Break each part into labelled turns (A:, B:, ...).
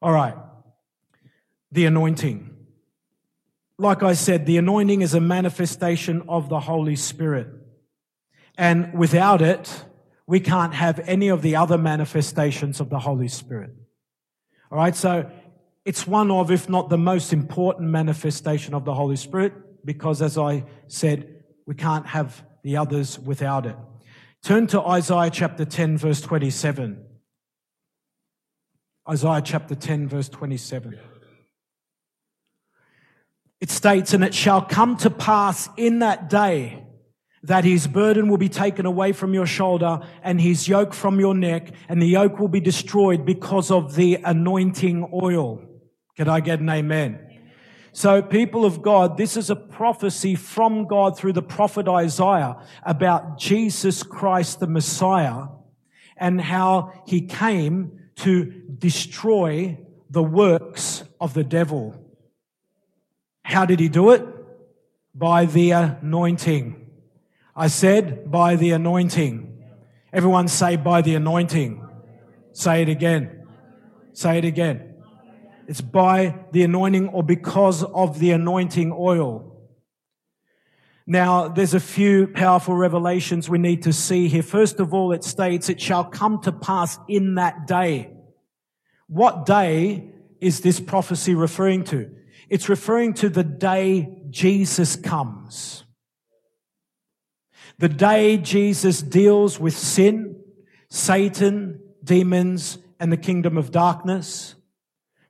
A: All right. The anointing. Like I said, the anointing is a manifestation of the Holy Spirit. And without it, we can't have any of the other manifestations of the Holy Spirit. All right. So it's one of, if not the most important manifestation of the Holy Spirit, because as I said, we can't have the others without it. Turn to Isaiah chapter 10, verse 27. Isaiah chapter 10, verse 27. It states, and it shall come to pass in that day that his burden will be taken away from your shoulder and his yoke from your neck, and the yoke will be destroyed because of the anointing oil. Can I get an amen? So, people of God, this is a prophecy from God through the prophet Isaiah about Jesus Christ, the Messiah, and how he came to destroy the works of the devil. How did he do it? By the anointing. I said, by the anointing. Everyone say, by the anointing. Say it again. Say it again. It's by the anointing or because of the anointing oil. Now, there's a few powerful revelations we need to see here. First of all, it states, it shall come to pass in that day. What day is this prophecy referring to? It's referring to the day Jesus comes. The day Jesus deals with sin, Satan, demons, and the kingdom of darkness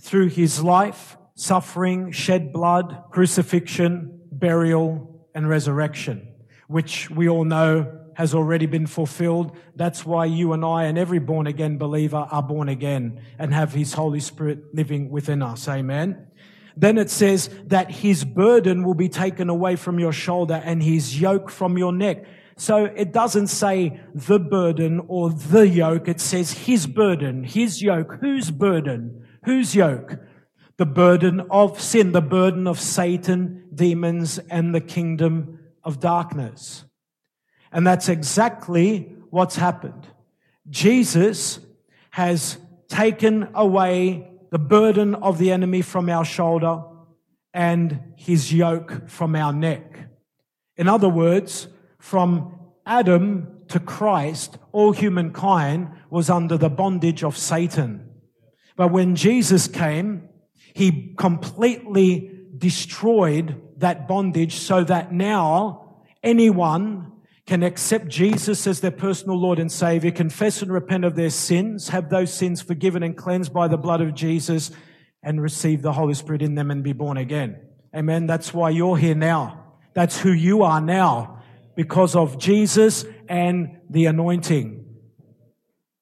A: through his life, suffering, shed blood, crucifixion, burial, and resurrection, which we all know has already been fulfilled. That's why you and I and every born again believer are born again and have his Holy Spirit living within us. Amen. Then it says that his burden will be taken away from your shoulder and his yoke from your neck. So it doesn't say the burden or the yoke. It says his burden, his yoke. Whose burden? Whose yoke? The burden of sin, the burden of Satan, demons, and the kingdom of darkness. And that's exactly what's happened. Jesus has taken away the burden of the enemy from our shoulder and his yoke from our neck. In other words, from Adam to Christ, all humankind was under the bondage of Satan. But when Jesus came, he completely destroyed that bondage so that now anyone can accept Jesus as their personal Lord and Savior, confess and repent of their sins, have those sins forgiven and cleansed by the blood of Jesus, and receive the Holy Spirit in them and be born again. Amen. That's why you're here now. That's who you are now because of Jesus and the anointing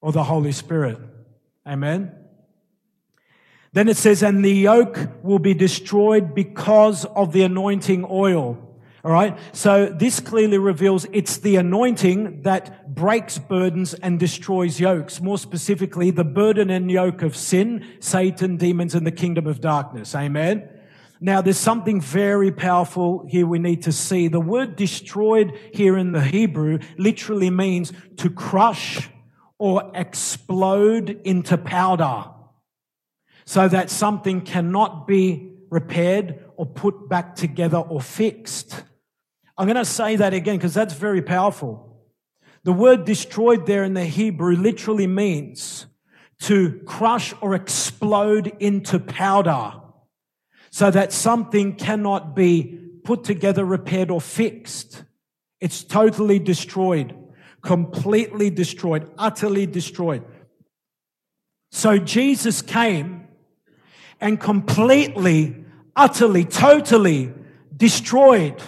A: or the Holy Spirit. Amen. Then it says, and the yoke will be destroyed because of the anointing oil. All right. So this clearly reveals it's the anointing that breaks burdens and destroys yokes. More specifically, the burden and yoke of sin, Satan, demons, and the kingdom of darkness. Amen. Now, there's something very powerful here we need to see. The word destroyed here in the Hebrew literally means to crush or explode into powder so that something cannot be repaired or put back together or fixed. I'm going to say that again because that's very powerful. The word destroyed there in the Hebrew literally means to crush or explode into powder so that something cannot be put together, repaired or fixed. It's totally destroyed, completely destroyed, utterly destroyed. So Jesus came and completely, utterly, totally destroyed,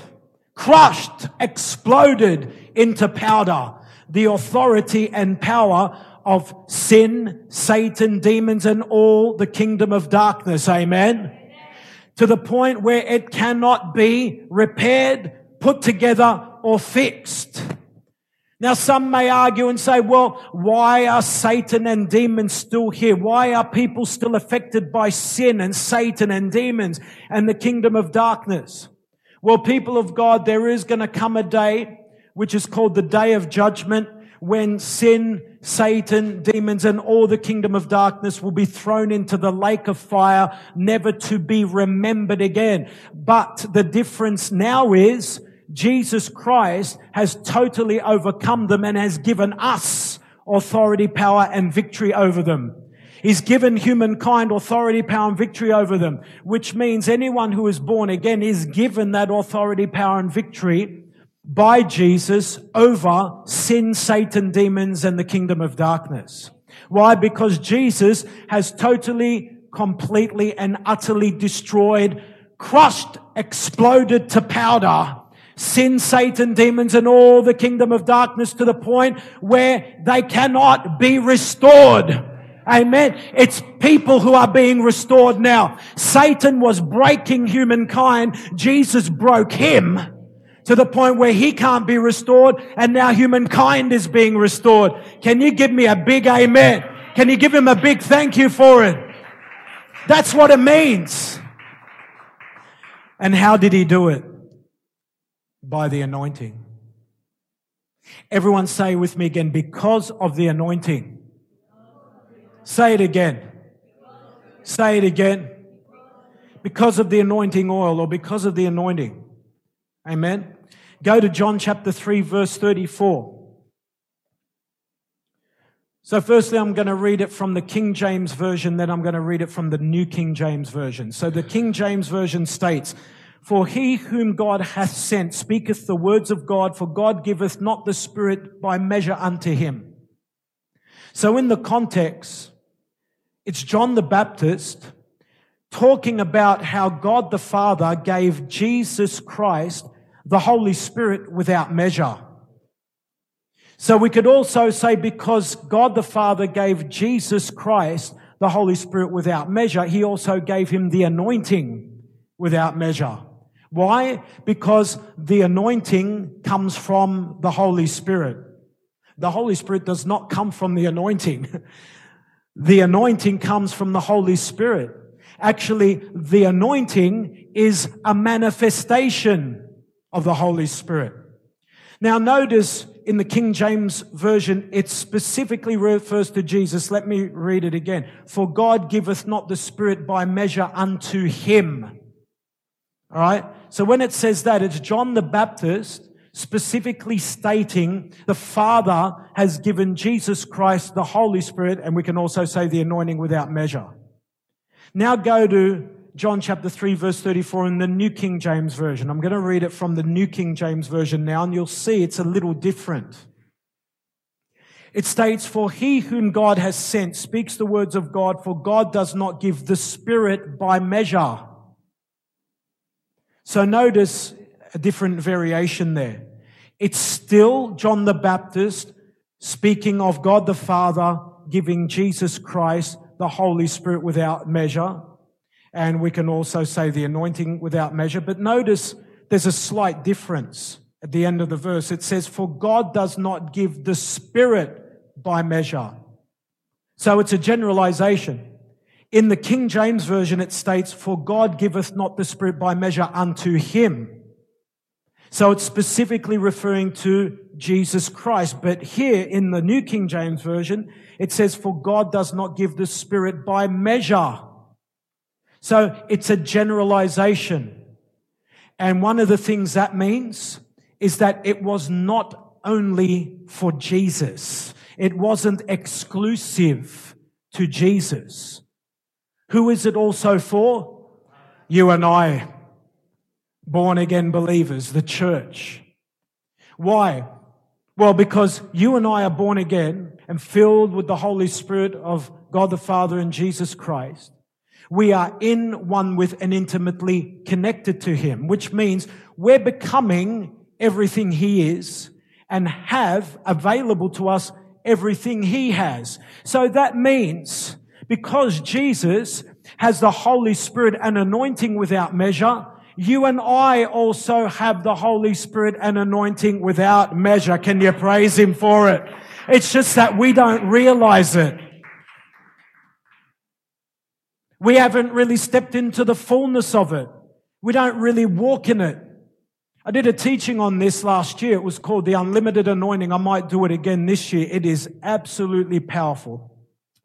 A: crushed, exploded into powder the authority and power of sin, Satan, demons, and all the kingdom of darkness. Amen. Amen. To the point where it cannot be repaired, put together, or fixed. Now, some may argue and say, well, why are Satan and demons still here? Why are people still affected by sin and Satan and demons and the kingdom of darkness? Well, people of God, there is going to come a day which is called the day of judgment when sin, Satan, demons, and all the kingdom of darkness will be thrown into the lake of fire, never to be remembered again. But the difference now is Jesus Christ has totally overcome them and has given us authority, power, and victory over them. He's given humankind authority, power, and victory over them, which means anyone who is born again is given that authority, power, and victory by Jesus over sin, Satan, demons, and the kingdom of darkness. Why? Because Jesus has totally, completely, and utterly destroyed, crushed, exploded to powder sin, Satan, demons, and all the kingdom of darkness to the point where they cannot be restored. Amen. It's people who are being restored now. Satan was breaking humankind. Jesus broke him to the point where he can't be restored and now humankind is being restored. Can you give me a big amen? Can you give him a big thank you for it? That's what it means. And how did he do it? By the anointing. Everyone say with me again, because of the anointing. Say it again. Say it again. Because of the anointing oil or because of the anointing. Amen. Go to John chapter 3, verse 34. So, firstly, I'm going to read it from the King James Version, then I'm going to read it from the New King James Version. So, the King James Version states, For he whom God hath sent speaketh the words of God, for God giveth not the Spirit by measure unto him. So, in the context, it's John the Baptist talking about how God the Father gave Jesus Christ the Holy Spirit without measure. So we could also say because God the Father gave Jesus Christ the Holy Spirit without measure, He also gave Him the anointing without measure. Why? Because the anointing comes from the Holy Spirit. The Holy Spirit does not come from the anointing. the anointing comes from the Holy Spirit. Actually, the anointing is a manifestation of the Holy Spirit. Now notice in the King James Version, it specifically refers to Jesus. Let me read it again. For God giveth not the Spirit by measure unto him. All right. So when it says that, it's John the Baptist specifically stating the Father has given Jesus Christ the Holy Spirit, and we can also say the anointing without measure. Now go to John chapter 3 verse 34 in the New King James Version. I'm going to read it from the New King James Version now and you'll see it's a little different. It states, for he whom God has sent speaks the words of God, for God does not give the Spirit by measure. So notice a different variation there. It's still John the Baptist speaking of God the Father giving Jesus Christ the Holy Spirit without measure. And we can also say the anointing without measure. But notice there's a slight difference at the end of the verse. It says, For God does not give the Spirit by measure. So it's a generalization. In the King James Version, it states, For God giveth not the Spirit by measure unto him. So it's specifically referring to Jesus Christ. But here in the New King James Version, it says, For God does not give the Spirit by measure. So it's a generalization. And one of the things that means is that it was not only for Jesus. It wasn't exclusive to Jesus. Who is it also for? You and I, born again believers, the church. Why? Well, because you and I are born again and filled with the Holy Spirit of God the Father and Jesus Christ. We are in one with and intimately connected to Him, which means we're becoming everything He is and have available to us everything He has. So that means because Jesus has the Holy Spirit and anointing without measure, you and I also have the Holy Spirit and anointing without measure. Can you praise Him for it? It's just that we don't realize it. We haven't really stepped into the fullness of it. We don't really walk in it. I did a teaching on this last year. It was called the unlimited anointing. I might do it again this year. It is absolutely powerful.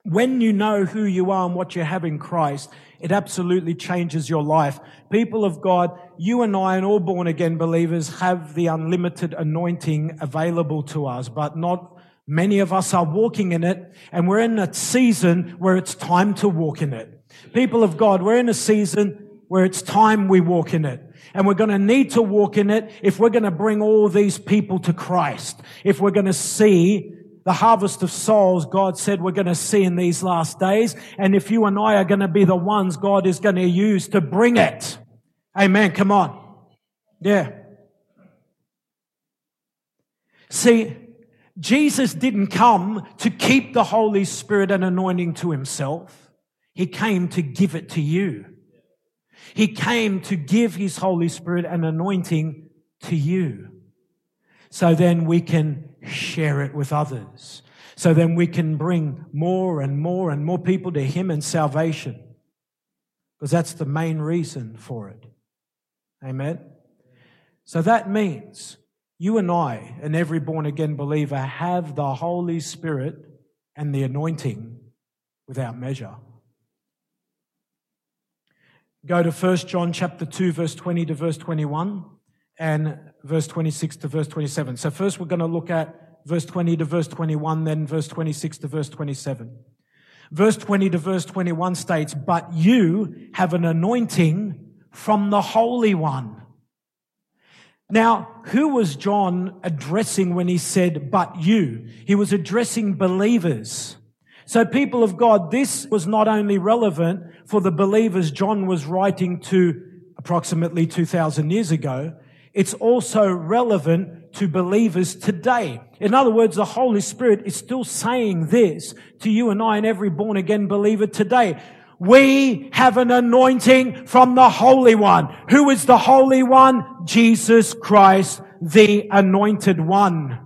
A: When you know who you are and what you have in Christ, it absolutely changes your life. People of God, you and I and all born again believers have the unlimited anointing available to us, but not many of us are walking in it. And we're in a season where it's time to walk in it. People of God, we're in a season where it's time we walk in it. And we're going to need to walk in it if we're going to bring all these people to Christ. If we're going to see the harvest of souls God said we're going to see in these last days. And if you and I are going to be the ones God is going to use to bring it. Amen. Come on. Yeah. See, Jesus didn't come to keep the Holy Spirit and anointing to himself. He came to give it to you. He came to give his Holy Spirit and anointing to you. So then we can share it with others. So then we can bring more and more and more people to him and salvation. Because that's the main reason for it. Amen. So that means you and I and every born again believer have the Holy Spirit and the anointing without measure. Go to 1 John chapter 2 verse 20 to verse 21 and verse 26 to verse 27. So first we're going to look at verse 20 to verse 21, then verse 26 to verse 27. Verse 20 to verse 21 states, but you have an anointing from the Holy One. Now, who was John addressing when he said, but you? He was addressing believers. So people of God, this was not only relevant for the believers John was writing to approximately 2000 years ago, it's also relevant to believers today. In other words, the Holy Spirit is still saying this to you and I and every born again believer today. We have an anointing from the Holy One. Who is the Holy One? Jesus Christ, the anointed one.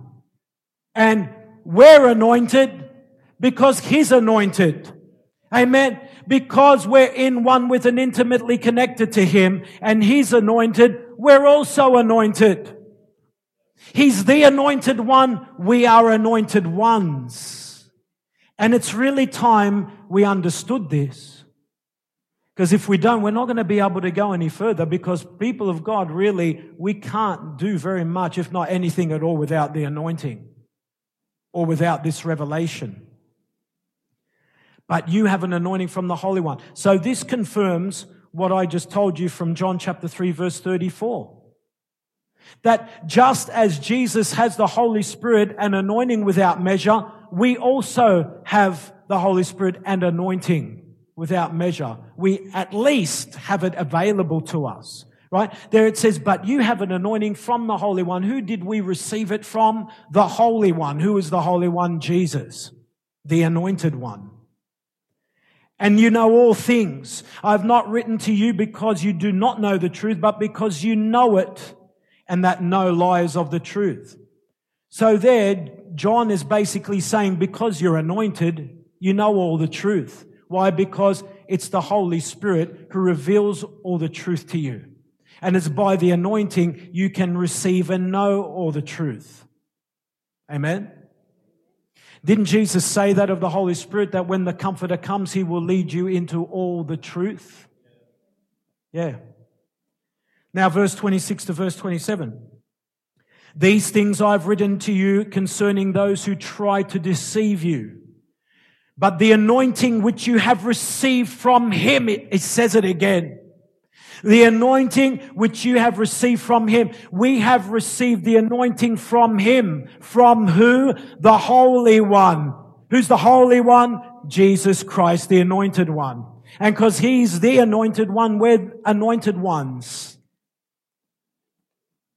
A: And we're anointed because He's anointed. Amen. Because we're in one with and intimately connected to Him and He's anointed, we're also anointed. He's the anointed one. We are anointed ones. And it's really time we understood this. Because if we don't, we're not going to be able to go any further because people of God really, we can't do very much, if not anything at all, without the anointing or without this revelation but you have an anointing from the Holy One. So this confirms what I just told you from John chapter 3 verse 34. That just as Jesus has the Holy Spirit and anointing without measure, we also have the Holy Spirit and anointing without measure. We at least have it available to us. Right? There it says, but you have an anointing from the Holy One. Who did we receive it from? The Holy One. Who is the Holy One? Jesus. The anointed one and you know all things. I've not written to you because you do not know the truth, but because you know it and that no lies of the truth. So there, John is basically saying because you're anointed, you know all the truth. Why? Because it's the Holy Spirit who reveals all the truth to you. And it's by the anointing you can receive and know all the truth. Amen. Didn't Jesus say that of the Holy Spirit that when the Comforter comes, He will lead you into all the truth? Yeah. Now, verse 26 to verse 27. These things I've written to you concerning those who try to deceive you. But the anointing which you have received from Him, it, it says it again the anointing which you have received from him. We have received the anointing from him. From who? The Holy One. Who's the Holy One? Jesus Christ, the anointed one. And because he's the anointed one, we're anointed ones.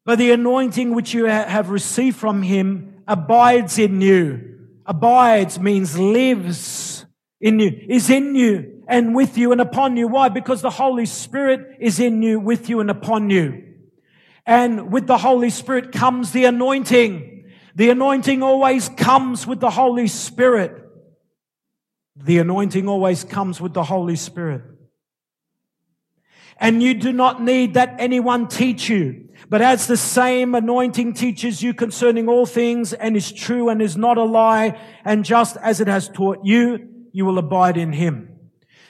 A: But the anointing which you have received from him abides in you. Abides means lives in you, is in you and with you and upon you. Why? Because the Holy Spirit is in you, with you and upon you. And with the Holy Spirit comes the anointing. The anointing always comes with the Holy Spirit. The anointing always comes with the Holy Spirit. And you do not need that anyone teach you. But as the same anointing teaches you concerning all things and is true and is not a lie, and just as it has taught you, you will abide in him.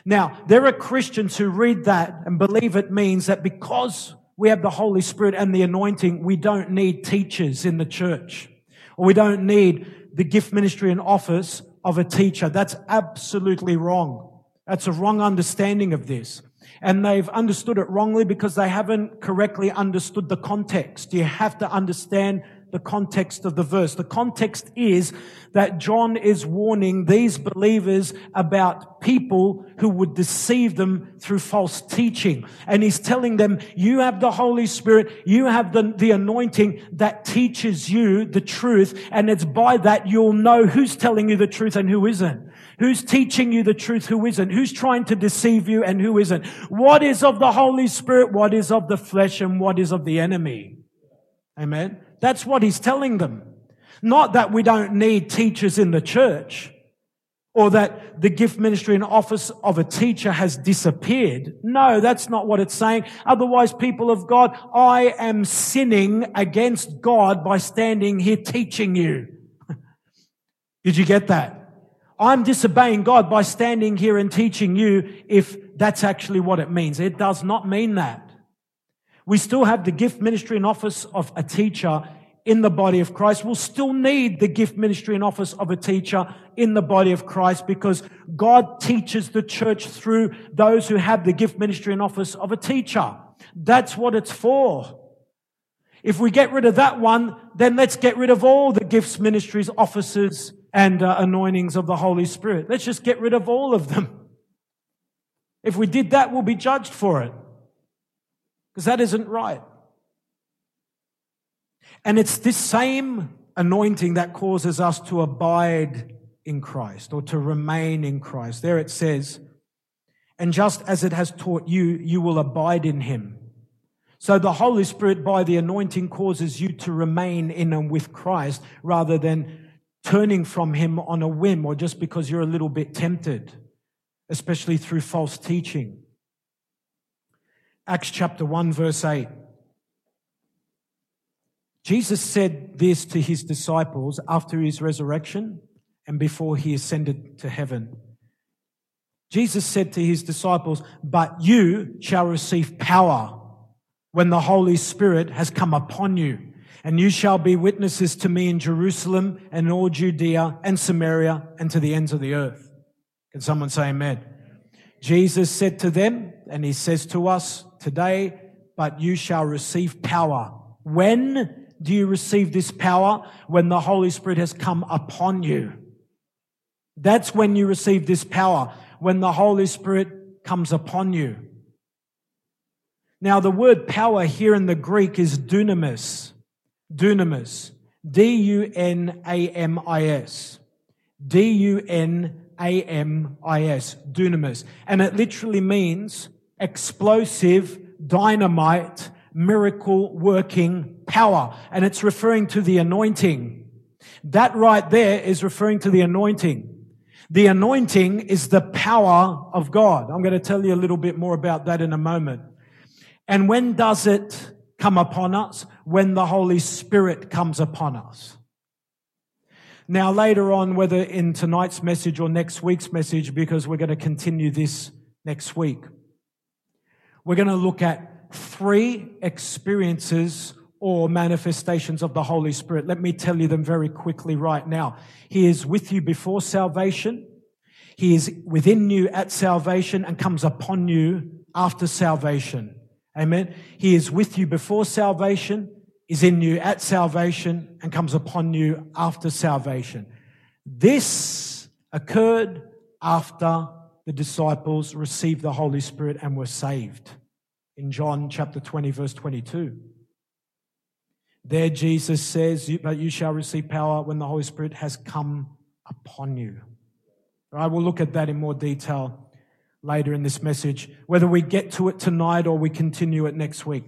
A: Now, there are Christians who read that and believe it means that because we have the Holy Spirit and the anointing, we don't need teachers in the church. Or we don't need the gift ministry and office of a teacher. That's absolutely wrong. That's a wrong understanding of this. And they've understood it wrongly because they haven't correctly understood the context. You have to understand the context of the verse. The context is that John is warning these believers about people who would deceive them through false teaching. And he's telling them, you have the Holy Spirit, you have the, the anointing that teaches you the truth. And it's by that you'll know who's telling you the truth and who isn't. Who's teaching you the truth, who isn't? Who's trying to deceive you and who isn't? What is of the Holy Spirit? What is of the flesh and what is of the enemy? Amen. That's what he's telling them. Not that we don't need teachers in the church or that the gift ministry and office of a teacher has disappeared. No, that's not what it's saying. Otherwise, people of God, I am sinning against God by standing here teaching you. Did you get that? I'm disobeying God by standing here and teaching you if that's actually what it means. It does not mean that. We still have the gift ministry and office of a teacher in the body of Christ. We'll still need the gift ministry and office of a teacher in the body of Christ because God teaches the church through those who have the gift ministry and office of a teacher. That's what it's for. If we get rid of that one, then let's get rid of all the gifts, ministries, offices, and uh, anointings of the Holy Spirit. Let's just get rid of all of them. If we did that, we'll be judged for it. Because that isn't right. And it's this same anointing that causes us to abide in Christ or to remain in Christ. There it says, and just as it has taught you, you will abide in him. So the Holy Spirit by the anointing causes you to remain in and with Christ rather than turning from him on a whim or just because you're a little bit tempted, especially through false teaching. Acts chapter 1 verse 8. Jesus said this to his disciples after his resurrection and before he ascended to heaven. Jesus said to his disciples, but you shall receive power when the Holy Spirit has come upon you. And you shall be witnesses to me in Jerusalem and all Judea and Samaria and to the ends of the earth. Can someone say amen? Jesus said to them, and he says to us today, but you shall receive power when do you receive this power? When the Holy Spirit has come upon you. That's when you receive this power, when the Holy Spirit comes upon you. Now, the word power here in the Greek is dunamis. Dunamis. D-U-N-A-M-I-S. D-U-N-A-M-I-S. Dunamis. And it literally means explosive, dynamite, miracle working power. And it's referring to the anointing. That right there is referring to the anointing. The anointing is the power of God. I'm going to tell you a little bit more about that in a moment. And when does it come upon us? When the Holy Spirit comes upon us. Now, later on, whether in tonight's message or next week's message, because we're going to continue this next week, we're going to look at three experiences or manifestations of the Holy Spirit. Let me tell you them very quickly right now. He is with you before salvation. He is within you at salvation and comes upon you after salvation. Amen. He is with you before salvation, is in you at salvation, and comes upon you after salvation. This occurred after the disciples received the Holy Spirit and were saved in John chapter 20, verse 22. There, Jesus says, But you shall receive power when the Holy Spirit has come upon you. I will look at that in more detail later in this message, whether we get to it tonight or we continue it next week.